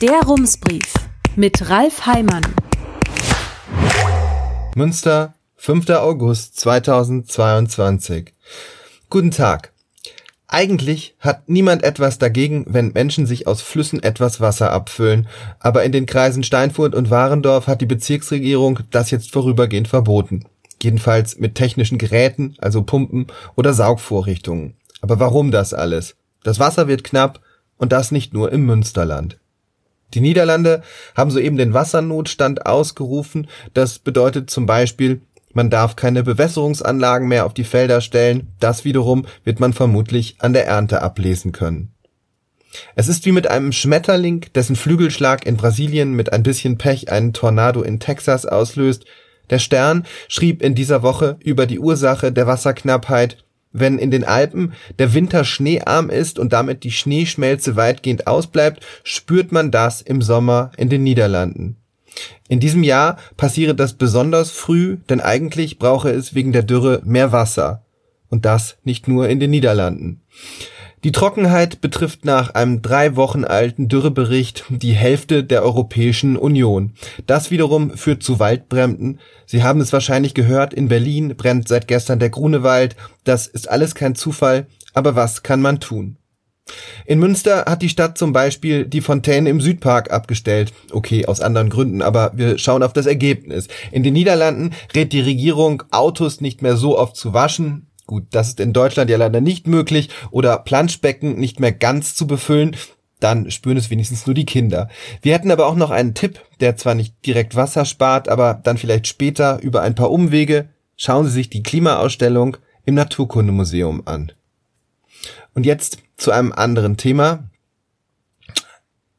Der Rumsbrief mit Ralf Heimann. Münster, 5. August 2022. Guten Tag. Eigentlich hat niemand etwas dagegen, wenn Menschen sich aus Flüssen etwas Wasser abfüllen, aber in den Kreisen Steinfurt und Warendorf hat die Bezirksregierung das jetzt vorübergehend verboten. Jedenfalls mit technischen Geräten, also Pumpen oder Saugvorrichtungen. Aber warum das alles? Das Wasser wird knapp und das nicht nur im Münsterland. Die Niederlande haben soeben den Wassernotstand ausgerufen. Das bedeutet zum Beispiel, man darf keine Bewässerungsanlagen mehr auf die Felder stellen, das wiederum wird man vermutlich an der Ernte ablesen können. Es ist wie mit einem Schmetterling, dessen Flügelschlag in Brasilien mit ein bisschen Pech einen Tornado in Texas auslöst. Der Stern schrieb in dieser Woche über die Ursache der Wasserknappheit, wenn in den Alpen der Winter schneearm ist und damit die Schneeschmelze weitgehend ausbleibt, spürt man das im Sommer in den Niederlanden. In diesem Jahr passiere das besonders früh, denn eigentlich brauche es wegen der Dürre mehr Wasser. Und das nicht nur in den Niederlanden. Die Trockenheit betrifft nach einem drei Wochen alten Dürrebericht die Hälfte der Europäischen Union. Das wiederum führt zu Waldbränden. Sie haben es wahrscheinlich gehört, in Berlin brennt seit gestern der Grunewald. Das ist alles kein Zufall, aber was kann man tun? In Münster hat die Stadt zum Beispiel die Fontäne im Südpark abgestellt. Okay, aus anderen Gründen, aber wir schauen auf das Ergebnis. In den Niederlanden rät die Regierung, Autos nicht mehr so oft zu waschen. Gut, das ist in Deutschland ja leider nicht möglich. Oder Planschbecken nicht mehr ganz zu befüllen. Dann spüren es wenigstens nur die Kinder. Wir hätten aber auch noch einen Tipp, der zwar nicht direkt Wasser spart, aber dann vielleicht später über ein paar Umwege. Schauen Sie sich die Klimaausstellung im Naturkundemuseum an. Und jetzt zu einem anderen Thema.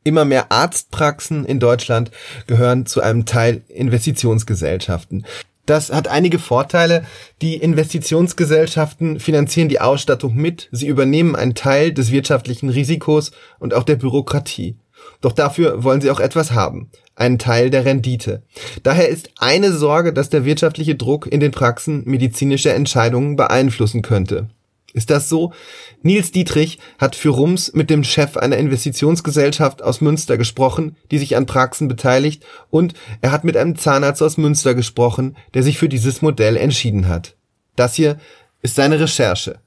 Immer mehr Arztpraxen in Deutschland gehören zu einem Teil Investitionsgesellschaften. Das hat einige Vorteile. Die Investitionsgesellschaften finanzieren die Ausstattung mit, sie übernehmen einen Teil des wirtschaftlichen Risikos und auch der Bürokratie. Doch dafür wollen sie auch etwas haben, einen Teil der Rendite. Daher ist eine Sorge, dass der wirtschaftliche Druck in den Praxen medizinische Entscheidungen beeinflussen könnte. Ist das so? Nils Dietrich hat für Rums mit dem Chef einer Investitionsgesellschaft aus Münster gesprochen, die sich an Praxen beteiligt, und er hat mit einem Zahnarzt aus Münster gesprochen, der sich für dieses Modell entschieden hat. Das hier ist seine Recherche.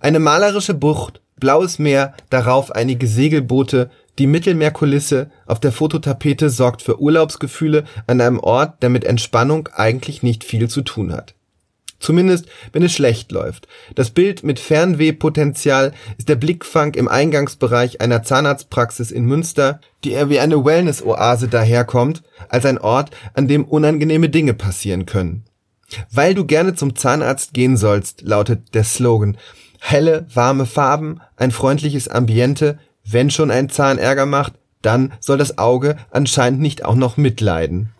Eine malerische Bucht, blaues Meer, darauf einige Segelboote, die Mittelmeerkulisse auf der Fototapete sorgt für Urlaubsgefühle an einem Ort, der mit Entspannung eigentlich nicht viel zu tun hat. Zumindest, wenn es schlecht läuft. Das Bild mit Fernwehpotenzial ist der Blickfang im Eingangsbereich einer Zahnarztpraxis in Münster, die eher wie eine Wellness-Oase daherkommt, als ein Ort, an dem unangenehme Dinge passieren können. Weil du gerne zum Zahnarzt gehen sollst, lautet der Slogan. Helle, warme Farben, ein freundliches Ambiente, wenn schon ein Zahn Ärger macht, dann soll das Auge anscheinend nicht auch noch mitleiden.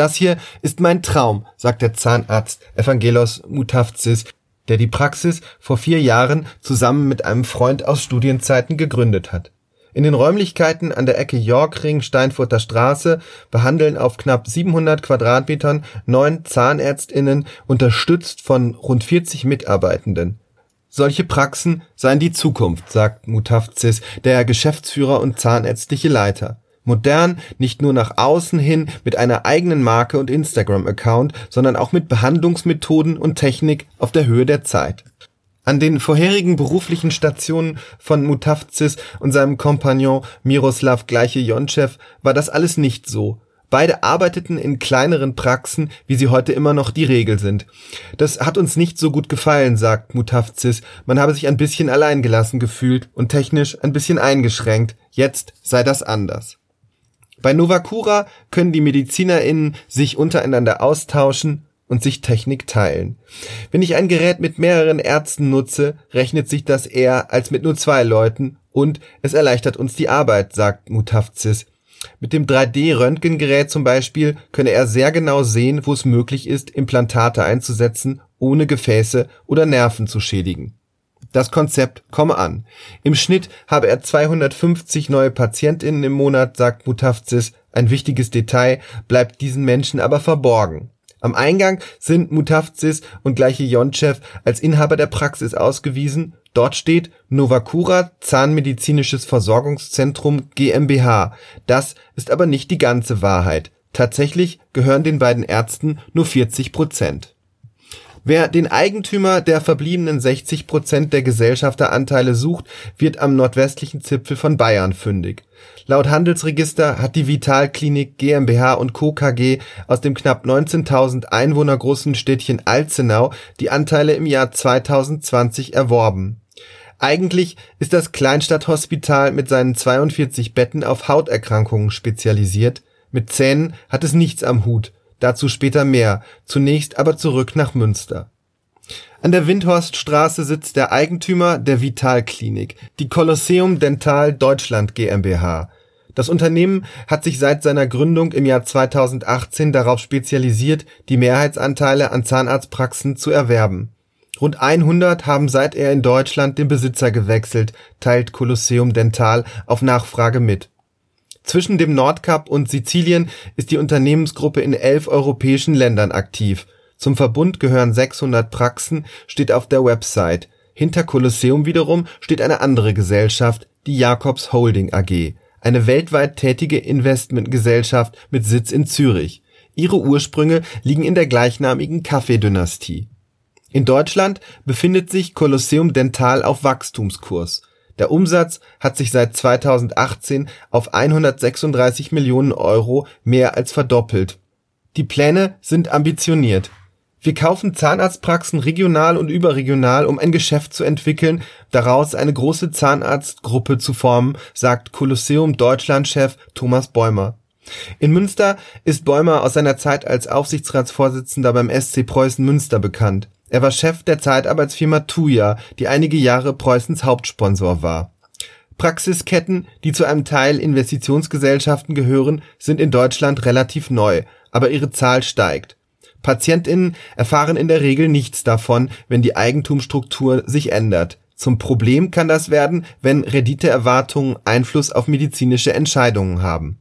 Das hier ist mein Traum, sagt der Zahnarzt Evangelos Mutafzis, der die Praxis vor vier Jahren zusammen mit einem Freund aus Studienzeiten gegründet hat. In den Räumlichkeiten an der Ecke Yorkring Steinfurter Straße behandeln auf knapp 700 Quadratmetern neun Zahnärztinnen unterstützt von rund 40 Mitarbeitenden. Solche Praxen seien die Zukunft, sagt Mutafzis, der Geschäftsführer und zahnärztliche Leiter. Modern, nicht nur nach außen hin mit einer eigenen Marke und Instagram-Account, sondern auch mit Behandlungsmethoden und Technik auf der Höhe der Zeit. An den vorherigen beruflichen Stationen von Mutafzis und seinem Kompagnon Miroslav Gleiche Jonchev war das alles nicht so. Beide arbeiteten in kleineren Praxen, wie sie heute immer noch die Regel sind. Das hat uns nicht so gut gefallen, sagt Mutafzis. Man habe sich ein bisschen alleingelassen gefühlt und technisch ein bisschen eingeschränkt. Jetzt sei das anders. Bei Novacura können die MedizinerInnen sich untereinander austauschen und sich Technik teilen. Wenn ich ein Gerät mit mehreren Ärzten nutze, rechnet sich das eher als mit nur zwei Leuten und es erleichtert uns die Arbeit, sagt Mutafzis. Mit dem 3D-Röntgengerät zum Beispiel könne er sehr genau sehen, wo es möglich ist, Implantate einzusetzen, ohne Gefäße oder Nerven zu schädigen. Das Konzept komme an. Im Schnitt habe er 250 neue PatientInnen im Monat, sagt Mutafzis. Ein wichtiges Detail bleibt diesen Menschen aber verborgen. Am Eingang sind Mutafzis und gleiche Jonchev als Inhaber der Praxis ausgewiesen, Dort steht Novacura Zahnmedizinisches Versorgungszentrum GmbH. Das ist aber nicht die ganze Wahrheit. Tatsächlich gehören den beiden Ärzten nur 40 Prozent. Wer den Eigentümer der verbliebenen 60 Prozent der Gesellschafteranteile sucht, wird am nordwestlichen Zipfel von Bayern fündig. Laut Handelsregister hat die Vitalklinik GmbH und Co. KG aus dem knapp 19.000 Einwohner großen Städtchen Alzenau die Anteile im Jahr 2020 erworben. Eigentlich ist das Kleinstadthospital mit seinen 42 Betten auf Hauterkrankungen spezialisiert, mit Zähnen hat es nichts am Hut Dazu später mehr, zunächst aber zurück nach Münster. An der Windhorststraße sitzt der Eigentümer der Vitalklinik, die Kolosseum Dental Deutschland GmbH. Das Unternehmen hat sich seit seiner Gründung im Jahr 2018 darauf spezialisiert, die Mehrheitsanteile an Zahnarztpraxen zu erwerben. Rund 100 haben seit er in Deutschland den Besitzer gewechselt, teilt Kolosseum Dental auf Nachfrage mit zwischen dem Nordkap und Sizilien ist die Unternehmensgruppe in elf europäischen Ländern aktiv. Zum Verbund gehören 600 Praxen, steht auf der Website. Hinter Kolosseum wiederum steht eine andere Gesellschaft, die Jacobs Holding AG, eine weltweit tätige Investmentgesellschaft mit Sitz in Zürich. Ihre Ursprünge liegen in der gleichnamigen Kaffeedynastie. In Deutschland befindet sich Kolosseum Dental auf Wachstumskurs der Umsatz hat sich seit 2018 auf 136 Millionen Euro mehr als verdoppelt. Die Pläne sind ambitioniert. Wir kaufen Zahnarztpraxen regional und überregional, um ein Geschäft zu entwickeln, daraus eine große Zahnarztgruppe zu formen, sagt Kolosseum Deutschland-Chef Thomas Bäumer. In Münster ist Bäumer aus seiner Zeit als Aufsichtsratsvorsitzender beim SC Preußen Münster bekannt er war Chef der Zeitarbeitsfirma Tuja, die einige Jahre Preußens Hauptsponsor war. Praxisketten, die zu einem Teil Investitionsgesellschaften gehören, sind in Deutschland relativ neu, aber ihre Zahl steigt. PatientInnen erfahren in der Regel nichts davon, wenn die Eigentumsstruktur sich ändert. Zum Problem kann das werden, wenn Renditeerwartungen Einfluss auf medizinische Entscheidungen haben.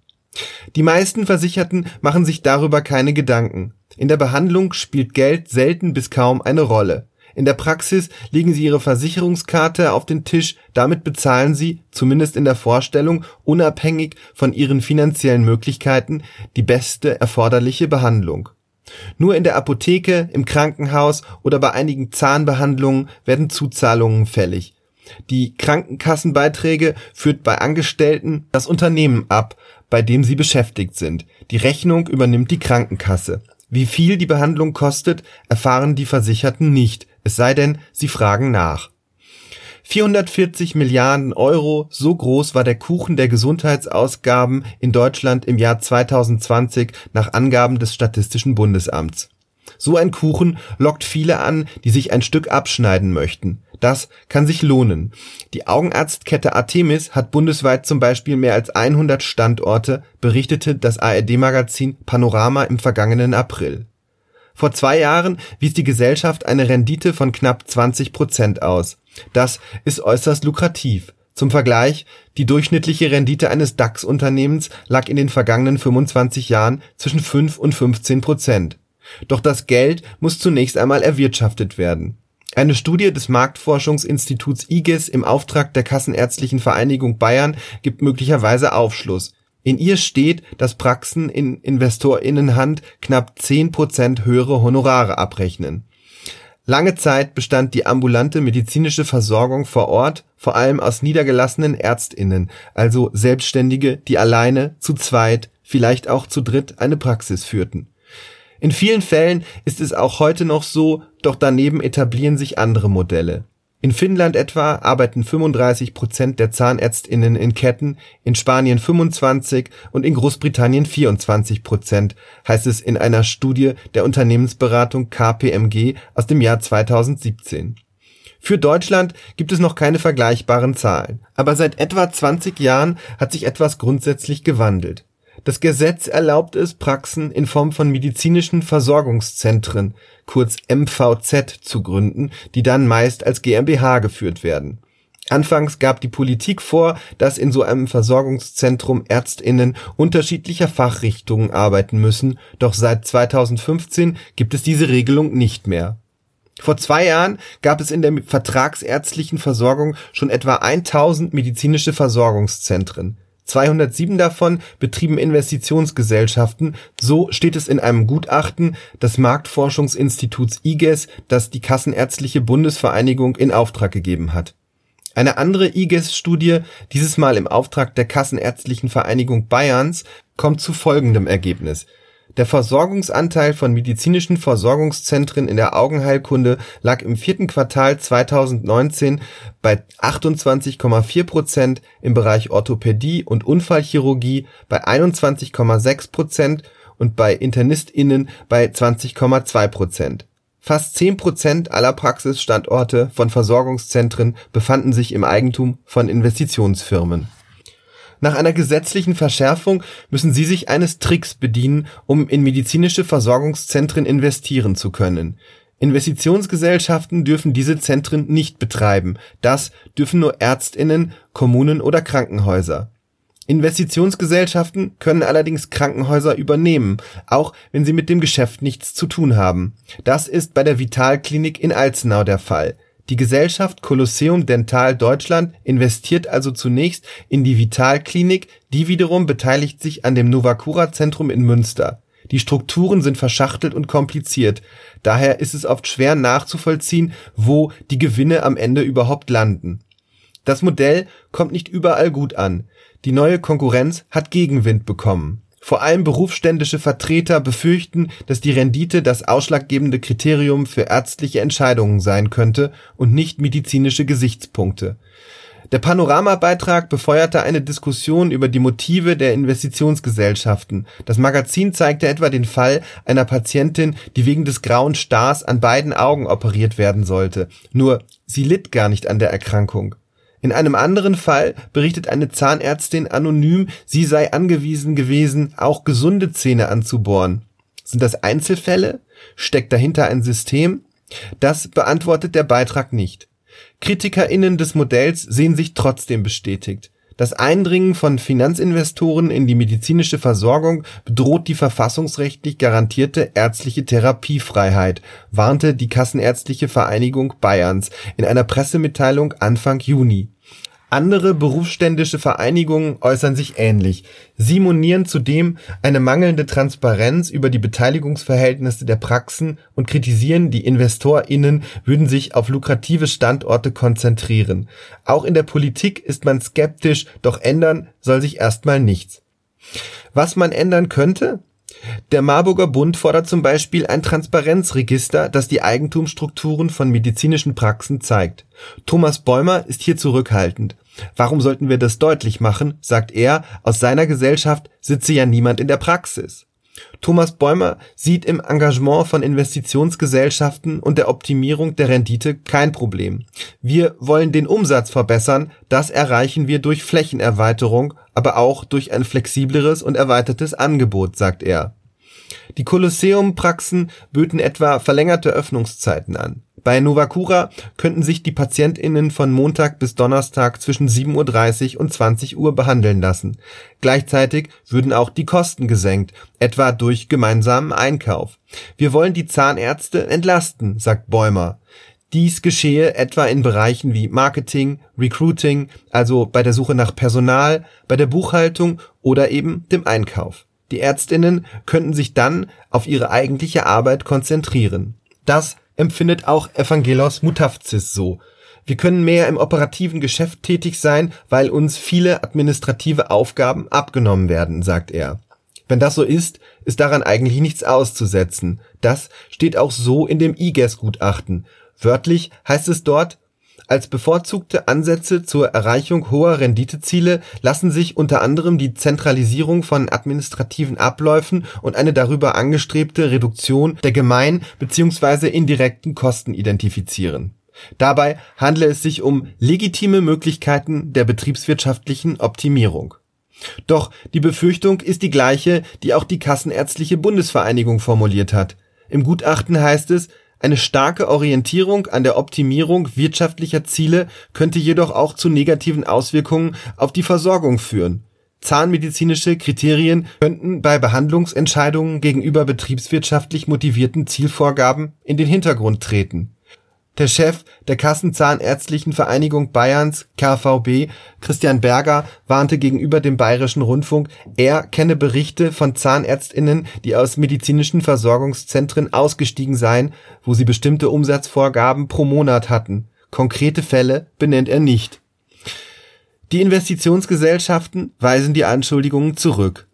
Die meisten Versicherten machen sich darüber keine Gedanken. In der Behandlung spielt Geld selten bis kaum eine Rolle. In der Praxis legen sie ihre Versicherungskarte auf den Tisch, damit bezahlen sie, zumindest in der Vorstellung, unabhängig von ihren finanziellen Möglichkeiten, die beste erforderliche Behandlung. Nur in der Apotheke, im Krankenhaus oder bei einigen Zahnbehandlungen werden Zuzahlungen fällig. Die Krankenkassenbeiträge führt bei Angestellten das Unternehmen ab, bei dem sie beschäftigt sind. Die Rechnung übernimmt die Krankenkasse. Wie viel die Behandlung kostet, erfahren die Versicherten nicht, es sei denn, sie fragen nach. 440 Milliarden Euro, so groß war der Kuchen der Gesundheitsausgaben in Deutschland im Jahr 2020 nach Angaben des Statistischen Bundesamts. So ein Kuchen lockt viele an, die sich ein Stück abschneiden möchten. Das kann sich lohnen. Die Augenarztkette Artemis hat bundesweit zum Beispiel mehr als 100 Standorte, berichtete das ARD-Magazin Panorama im vergangenen April. Vor zwei Jahren wies die Gesellschaft eine Rendite von knapp 20 Prozent aus. Das ist äußerst lukrativ. Zum Vergleich, die durchschnittliche Rendite eines DAX-Unternehmens lag in den vergangenen 25 Jahren zwischen 5 und 15 Prozent. Doch das Geld muss zunächst einmal erwirtschaftet werden. Eine Studie des Marktforschungsinstituts IGES im Auftrag der Kassenärztlichen Vereinigung Bayern gibt möglicherweise Aufschluss. In ihr steht, dass Praxen in Investorinnenhand knapp 10 Prozent höhere Honorare abrechnen. Lange Zeit bestand die ambulante medizinische Versorgung vor Ort vor allem aus niedergelassenen Ärztinnen, also Selbstständige, die alleine, zu zweit, vielleicht auch zu dritt eine Praxis führten in vielen Fällen ist es auch heute noch so, doch daneben etablieren sich andere Modelle. In Finnland etwa arbeiten 35 Prozent der ZahnärztInnen in Ketten, in Spanien 25 und in Großbritannien 24 Prozent, heißt es in einer Studie der Unternehmensberatung KPMG aus dem Jahr 2017. Für Deutschland gibt es noch keine vergleichbaren Zahlen, aber seit etwa 20 Jahren hat sich etwas grundsätzlich gewandelt. Das Gesetz erlaubt es, Praxen in Form von medizinischen Versorgungszentren kurz MVZ zu gründen, die dann meist als GmbH geführt werden. Anfangs gab die Politik vor, dass in so einem Versorgungszentrum Ärztinnen unterschiedlicher Fachrichtungen arbeiten müssen, doch seit 2015 gibt es diese Regelung nicht mehr. Vor zwei Jahren gab es in der vertragsärztlichen Versorgung schon etwa 1000 medizinische Versorgungszentren. 207 davon betrieben Investitionsgesellschaften, so steht es in einem Gutachten des Marktforschungsinstituts IGES, das die Kassenärztliche Bundesvereinigung in Auftrag gegeben hat. Eine andere IGES-Studie, dieses Mal im Auftrag der Kassenärztlichen Vereinigung Bayerns, kommt zu folgendem Ergebnis der Versorgungsanteil von medizinischen Versorgungszentren in der Augenheilkunde lag im vierten Quartal 2019 bei 28,4 Prozent, im Bereich Orthopädie und Unfallchirurgie bei 21,6 Prozent und bei InternistInnen bei 20,2 Prozent. Fast 10 Prozent aller Praxisstandorte von Versorgungszentren befanden sich im Eigentum von Investitionsfirmen nach einer gesetzlichen Verschärfung müssen sie sich eines Tricks bedienen, um in medizinische Versorgungszentren investieren zu können. Investitionsgesellschaften dürfen diese Zentren nicht betreiben, das dürfen nur Ärztinnen, Kommunen oder Krankenhäuser. Investitionsgesellschaften können allerdings Krankenhäuser übernehmen, auch wenn sie mit dem Geschäft nichts zu tun haben. Das ist bei der Vitalklinik in Alzenau der Fall die Gesellschaft Kolosseum Dental Deutschland investiert also zunächst in die Vitalklinik, die wiederum beteiligt sich an dem Novacura Zentrum in Münster. Die Strukturen sind verschachtelt und kompliziert, daher ist es oft schwer nachzuvollziehen, wo die Gewinne am Ende überhaupt landen. Das Modell kommt nicht überall gut an. Die neue Konkurrenz hat Gegenwind bekommen vor allem berufsständische Vertreter befürchten, dass die Rendite das ausschlaggebende Kriterium für ärztliche Entscheidungen sein könnte und nicht medizinische Gesichtspunkte. Der Panoramabeitrag befeuerte eine Diskussion über die Motive der Investitionsgesellschaften. Das Magazin zeigte etwa den Fall einer Patientin, die wegen des grauen Stars an beiden Augen operiert werden sollte. Nur sie litt gar nicht an der Erkrankung. In einem anderen Fall berichtet eine Zahnärztin anonym, sie sei angewiesen gewesen, auch gesunde Zähne anzubohren. Sind das Einzelfälle? Steckt dahinter ein System? Das beantwortet der Beitrag nicht. KritikerInnen des Modells sehen sich trotzdem bestätigt. Das Eindringen von Finanzinvestoren in die medizinische Versorgung bedroht die verfassungsrechtlich garantierte ärztliche Therapiefreiheit, warnte die Kassenärztliche Vereinigung Bayerns in einer Pressemitteilung Anfang Juni andere berufsständische Vereinigungen äußern sich ähnlich. Sie monieren zudem eine mangelnde Transparenz über die Beteiligungsverhältnisse der Praxen und kritisieren, die InvestorInnen würden sich auf lukrative Standorte konzentrieren. Auch in der Politik ist man skeptisch, doch ändern soll sich erstmal nichts. Was man ändern könnte? Der Marburger Bund fordert zum Beispiel ein Transparenzregister, das die Eigentumsstrukturen von medizinischen Praxen zeigt. Thomas Bäumer ist hier zurückhaltend. Warum sollten wir das deutlich machen, sagt er, aus seiner Gesellschaft sitze ja niemand in der Praxis. Thomas Bäumer sieht im Engagement von Investitionsgesellschaften und der Optimierung der Rendite kein Problem. Wir wollen den Umsatz verbessern, das erreichen wir durch Flächenerweiterung, aber auch durch ein flexibleres und erweitertes Angebot, sagt er. Die Kolosseum-Praxen böten etwa verlängerte Öffnungszeiten an. Bei Novacura könnten sich die PatientInnen von Montag bis Donnerstag zwischen 7.30 Uhr und 20 Uhr behandeln lassen. Gleichzeitig würden auch die Kosten gesenkt, etwa durch gemeinsamen Einkauf. Wir wollen die Zahnärzte entlasten, sagt Bäumer. Dies geschehe etwa in Bereichen wie Marketing, Recruiting, also bei der Suche nach Personal, bei der Buchhaltung oder eben dem Einkauf. Die Ärztinnen könnten sich dann auf ihre eigentliche Arbeit konzentrieren. Das empfindet auch Evangelos Mutavzis so. Wir können mehr im operativen Geschäft tätig sein, weil uns viele administrative Aufgaben abgenommen werden, sagt er. Wenn das so ist, ist daran eigentlich nichts auszusetzen. Das steht auch so in dem IGES-Gutachten. Wörtlich heißt es dort, als bevorzugte Ansätze zur Erreichung hoher Renditeziele lassen sich unter anderem die Zentralisierung von administrativen Abläufen und eine darüber angestrebte Reduktion der gemein bzw. indirekten Kosten identifizieren. Dabei handle es sich um legitime Möglichkeiten der betriebswirtschaftlichen Optimierung. Doch die Befürchtung ist die gleiche, die auch die Kassenärztliche Bundesvereinigung formuliert hat. Im Gutachten heißt es, eine starke Orientierung an der Optimierung wirtschaftlicher Ziele könnte jedoch auch zu negativen Auswirkungen auf die Versorgung führen. Zahnmedizinische Kriterien könnten bei Behandlungsentscheidungen gegenüber betriebswirtschaftlich motivierten Zielvorgaben in den Hintergrund treten. Der Chef der Kassenzahnärztlichen Vereinigung Bayerns (KVB), Christian Berger, warnte gegenüber dem Bayerischen Rundfunk, er kenne Berichte von ZahnärztInnen, die aus medizinischen Versorgungszentren ausgestiegen seien, wo sie bestimmte Umsatzvorgaben pro Monat hatten. Konkrete Fälle benennt er nicht. Die Investitionsgesellschaften weisen die Anschuldigungen zurück.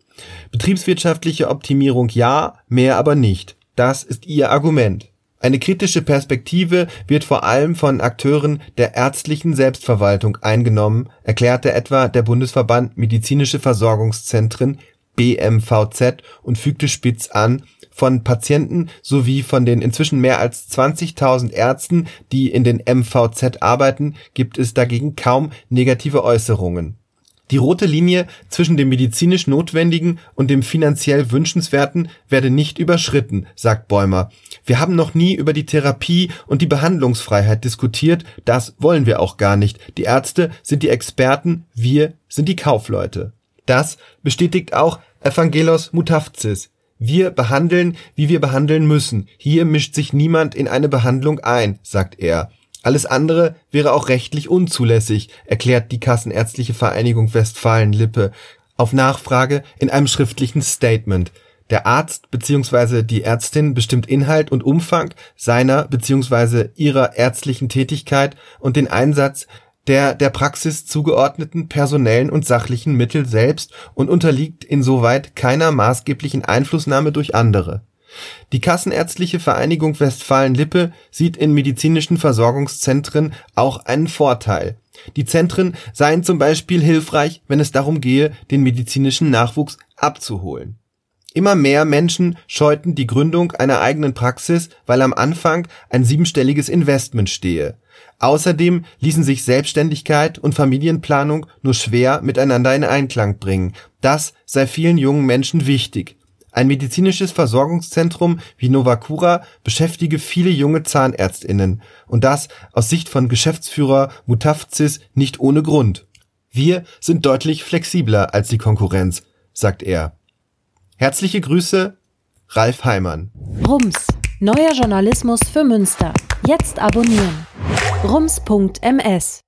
Betriebswirtschaftliche Optimierung ja, mehr aber nicht. Das ist ihr Argument eine kritische Perspektive wird vor allem von Akteuren der ärztlichen Selbstverwaltung eingenommen, erklärte etwa der Bundesverband Medizinische Versorgungszentren (BMVZ) und fügte spitz an, von Patienten sowie von den inzwischen mehr als 20.000 Ärzten, die in den MVZ arbeiten, gibt es dagegen kaum negative Äußerungen die rote Linie zwischen dem medizinisch Notwendigen und dem finanziell Wünschenswerten werde nicht überschritten, sagt Bäumer. Wir haben noch nie über die Therapie und die Behandlungsfreiheit diskutiert, das wollen wir auch gar nicht. Die Ärzte sind die Experten, wir sind die Kaufleute. Das bestätigt auch Evangelos Mutafzis. Wir behandeln, wie wir behandeln müssen. Hier mischt sich niemand in eine Behandlung ein, sagt er. Alles andere wäre auch rechtlich unzulässig, erklärt die Kassenärztliche Vereinigung Westfalen-Lippe auf Nachfrage in einem schriftlichen Statement. Der Arzt bzw. die Ärztin bestimmt Inhalt und Umfang seiner bzw. ihrer ärztlichen Tätigkeit und den Einsatz der der Praxis zugeordneten personellen und sachlichen Mittel selbst und unterliegt insoweit keiner maßgeblichen Einflussnahme durch andere die Kassenärztliche Vereinigung Westfalen-Lippe sieht in medizinischen Versorgungszentren auch einen Vorteil. Die Zentren seien zum Beispiel hilfreich, wenn es darum gehe, den medizinischen Nachwuchs abzuholen. Immer mehr Menschen scheuten die Gründung einer eigenen Praxis, weil am Anfang ein siebenstelliges Investment stehe. Außerdem ließen sich Selbstständigkeit und Familienplanung nur schwer miteinander in Einklang bringen. Das sei vielen jungen Menschen wichtig ein medizinisches Versorgungszentrum wie Novacura beschäftige viele junge ZahnärztInnen und das aus Sicht von Geschäftsführer Mutafzis nicht ohne Grund. Wir sind deutlich flexibler als die Konkurrenz, sagt er. Herzliche Grüße, Ralf Heimann. Rums, neuer Journalismus für Münster. Jetzt abonnieren. rums.ms